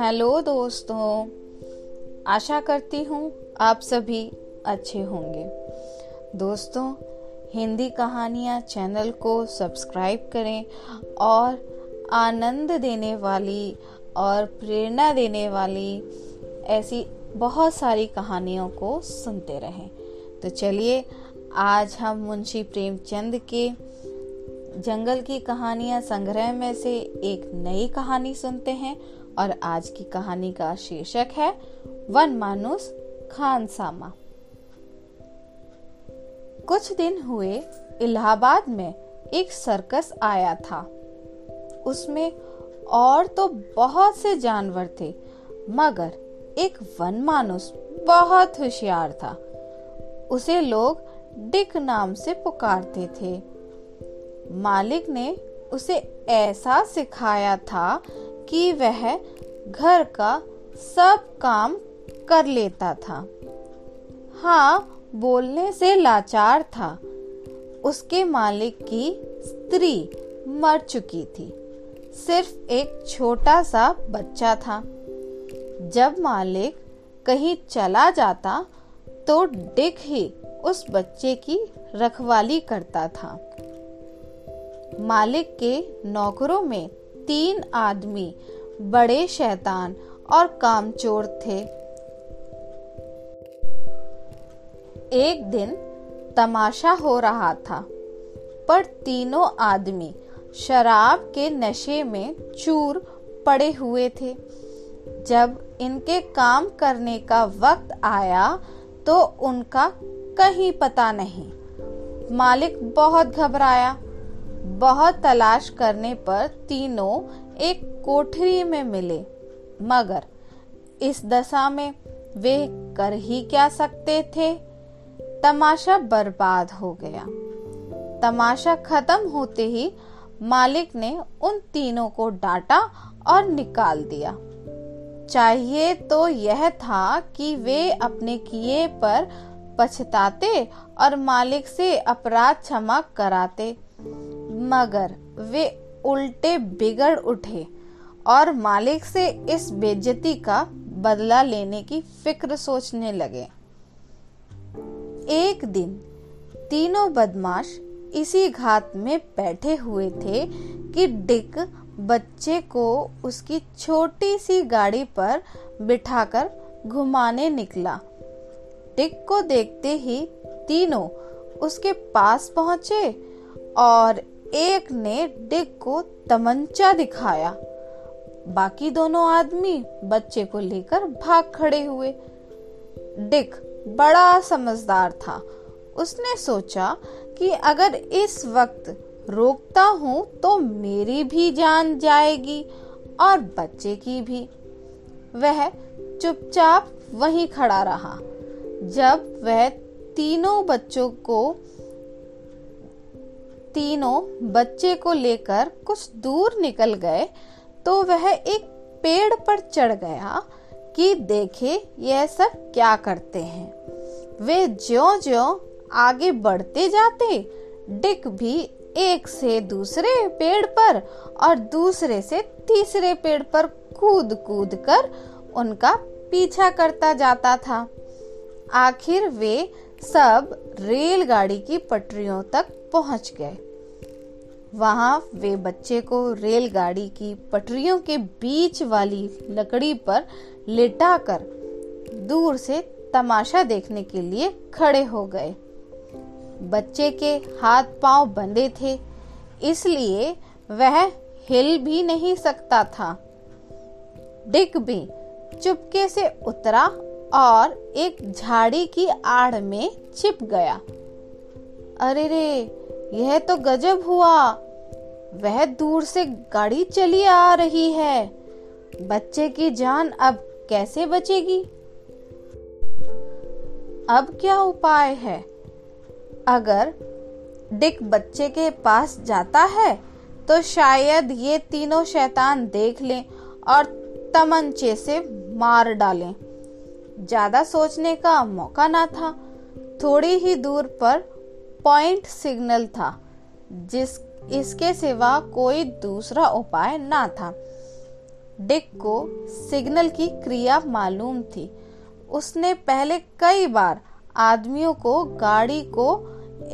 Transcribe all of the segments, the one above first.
Hello दोस्तों, आशा करती हूँ आप सभी अच्छे होंगे। दोस्तों, हिंदी कहानियाँ चैनल को सब्सक्राइब करें और आनंद देने वाली और प्रेरणा देने वाली ऐसी बहुत सारी कहानियों को सुनते रहें। तो चलिए, आज हम मुंशी प्रेमचंद के जंगल की कहानियाँ संग्रह में से एक नई कहानी सुनते हैं और आज की कहानी का शीर्षक है, वन मानुस खानसामा कुछ दिन हुए, इलाहाबाद में एक सर्कस आया था। उसमें और तो बहुत से जानवर थे, मगर एक वन मानुस बहुत होशियार था। उसे लोग डिक नाम से पुकारते थे। मालिक ने उसे ऐसा सिखाया था कि वह घर का सब काम कर लेता था। हाँ बोलने से लाचार था। उसके मालिक की स्त्री मर चुकी थी। सिर्फ़ एक छोटा सा बच्चा था। जब मालिक कहीं चला जाता तो डिक ही उस बच्चे की रखवाली करता था। मालिक के नौकरों में तीन आदमी, बड़े शैतान और कामचोर थे। एक दिन तमाशा हो रहा था, पर तीनों आदमी शराब के नशे में चूर पड़े हुए थे। जब इनके काम करने का वक्त आया तो उनका कहीं पता नहीं। मालिक बहुत घबराया। बहुत तलाश करने पर तीनों एक कोठरी में मिले। मगर इस दशा में वे कर ही क्या सकते थे? तमाशा बर्बाद हो गया। तमाशा खत्म होते ही मालिक ने उन तीनों को डांटा और निकाल दिया। चाहिए तो यह था कि वे अपने किए पर पछताते और मालिक से अपराध क्षमा कराते। मगर वे उल्टे बिगड़ उठे और मालिक से इस बेजती का बदला लेने की फ़िक्र सोचने लगे। एक दिन तीनों बदमाश इसी घात में बैठे हुए थे कि डिक बच्चे को उसकी छोटी सी गाड़ी पर बिठाकर घुमाने निकला। डिक को देखते ही तीनों उसके पास पहुँचे और एक ने डिक को तमंचा दिखाया। बाकी दोनों आदमी बच्चे को लेकर भाग खड़े हुए। डिक बड़ा समझदार था। उसने सोचा कि अगर इस वक्त रोकता हूँ तो मेरी भी जान जाएगी और बच्चे की भी। वह चुपचाप वहीं खड़ा रहा। जब वह तीनों बच्चों को तीनों बच्चे को लेकर कुछ दूर निकल गए तो वह एक पेड़ पर चढ़ गया कि देखे यह सब क्या करते हैं। वे ज्यो ज्यो आगे बढ़ते जाते डिक भी एक से दूसरे पेड़ पर और दूसरे से तीसरे पेड़ पर कूद कूद कर उनका पीछा करता जाता था। आखिर वे सब रेलगाड़ी की पटरियों तक पहुँच गए। वहाँ वे बच्चे को रेलगाड़ी की पटरियों के बीच वाली लकड़ी पर लेटाकर दूर से तमाशा देखने के लिए खड़े हो गए। बच्चे के हाथ पाँव बंधे थे, इसलिए वह हिल भी नहीं सकता था। डिक भी चुपके से उतरा और एक झाड़ी की आड़ में छिप गया। अरे रे, यह तो गजब हुआ। वह दूर से गाड़ी चली आ रही है। बच्चे की जान अब कैसे बचेगी? अब क्या उपाय है? अगर डिक बच्चे के पास जाता है तो शायद ये तीनों शैतान देख लें और तमंचे से मार डालें। ज़्यादा सोचने का मौका ना था। थोड़ी ही दूर पर पॉइंट सिग्नल था जिस इसके सिवा कोई दूसरा उपाय ना था। डिक को सिग्नल की क्रिया मालूम थी। उसने पहले कई बार आदमियों को गाड़ी को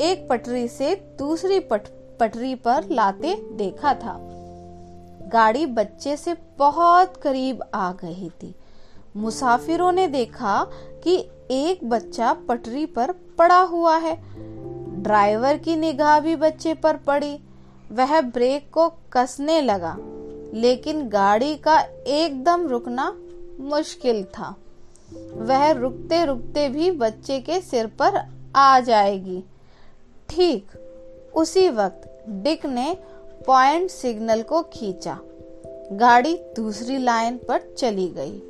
एक पटरी से दूसरी पट, पटरी पर लाते देखा था। गाड़ी बच्चे से बहुत करीब आ गई थी। मुसाफिरों ने देखा कि एक बच्चा पटरी पर पड़ा हुआ है। ड्राइवर की निगाह भी बच्चे पर पड़ी। वह ब्रेक को कसने लगा, लेकिन गाड़ी का एकदम रुकना मुश्किल था। वह रुकते रुकते भी बच्चे के सिर पर आ जाएगी। ठीक उसी वक्त डिक ने पॉइंट सिग्नल को खींचा। गाड़ी दूसरी लाइन पर चली गई।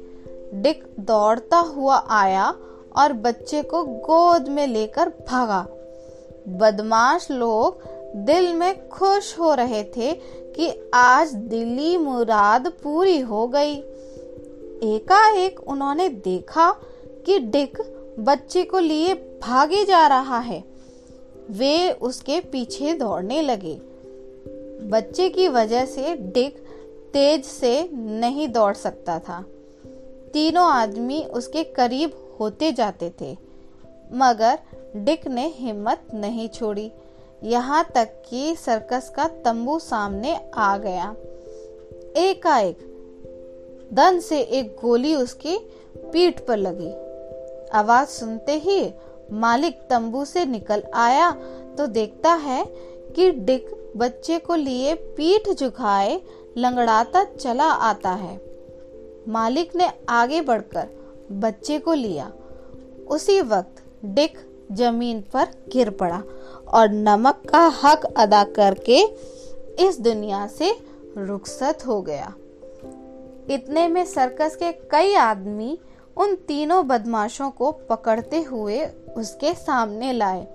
डिक दौड़ता हुआ आया और बच्चे को गोद में लेकर भागा। बदमाश लोग दिल में खुश हो रहे थे कि आज दिली मुराद पूरी हो गई। एकाएक उन्होंने देखा कि डिक बच्चे को लिए भागे जा रहा है। वे उसके पीछे दौड़ने लगे। बच्चे की वजह से डिक तेज से नहीं दौड़ सकता था। तीनों आदमी उसके करीब होते जाते थे, मगर डिक ने हिम्मत नहीं छोड़ी। यहाँ तक कि सर्कस का तंबू सामने आ गया। एकाएक दन से एक गोली उसकी पीठ पर लगी। आवाज़ सुनते ही मालिक तंबू से निकल आया तो देखता है कि डिक बच्चे को लिए पीठ झुकाए, लंगड़ाता चला आता है। मालिक ने आगे बढ़कर बच्चे को लिया। उसी वक्त डिक ज़मीन पर गिर पड़ा और नमक का हक अदा करके इस दुनिया से रुखसत हो गया। इतने में सर्कस के कई आदमी उन तीनों बदमाशों को पकड़ते हुए उसके सामने लाए।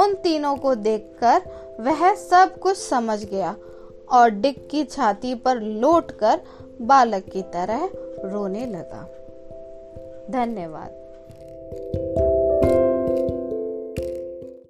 उन तीनों को देखकर वह सब कुछ समझ गया और डिक की छाती पर लौटकर बालक की तरह रोने लगा। धन्यवाद।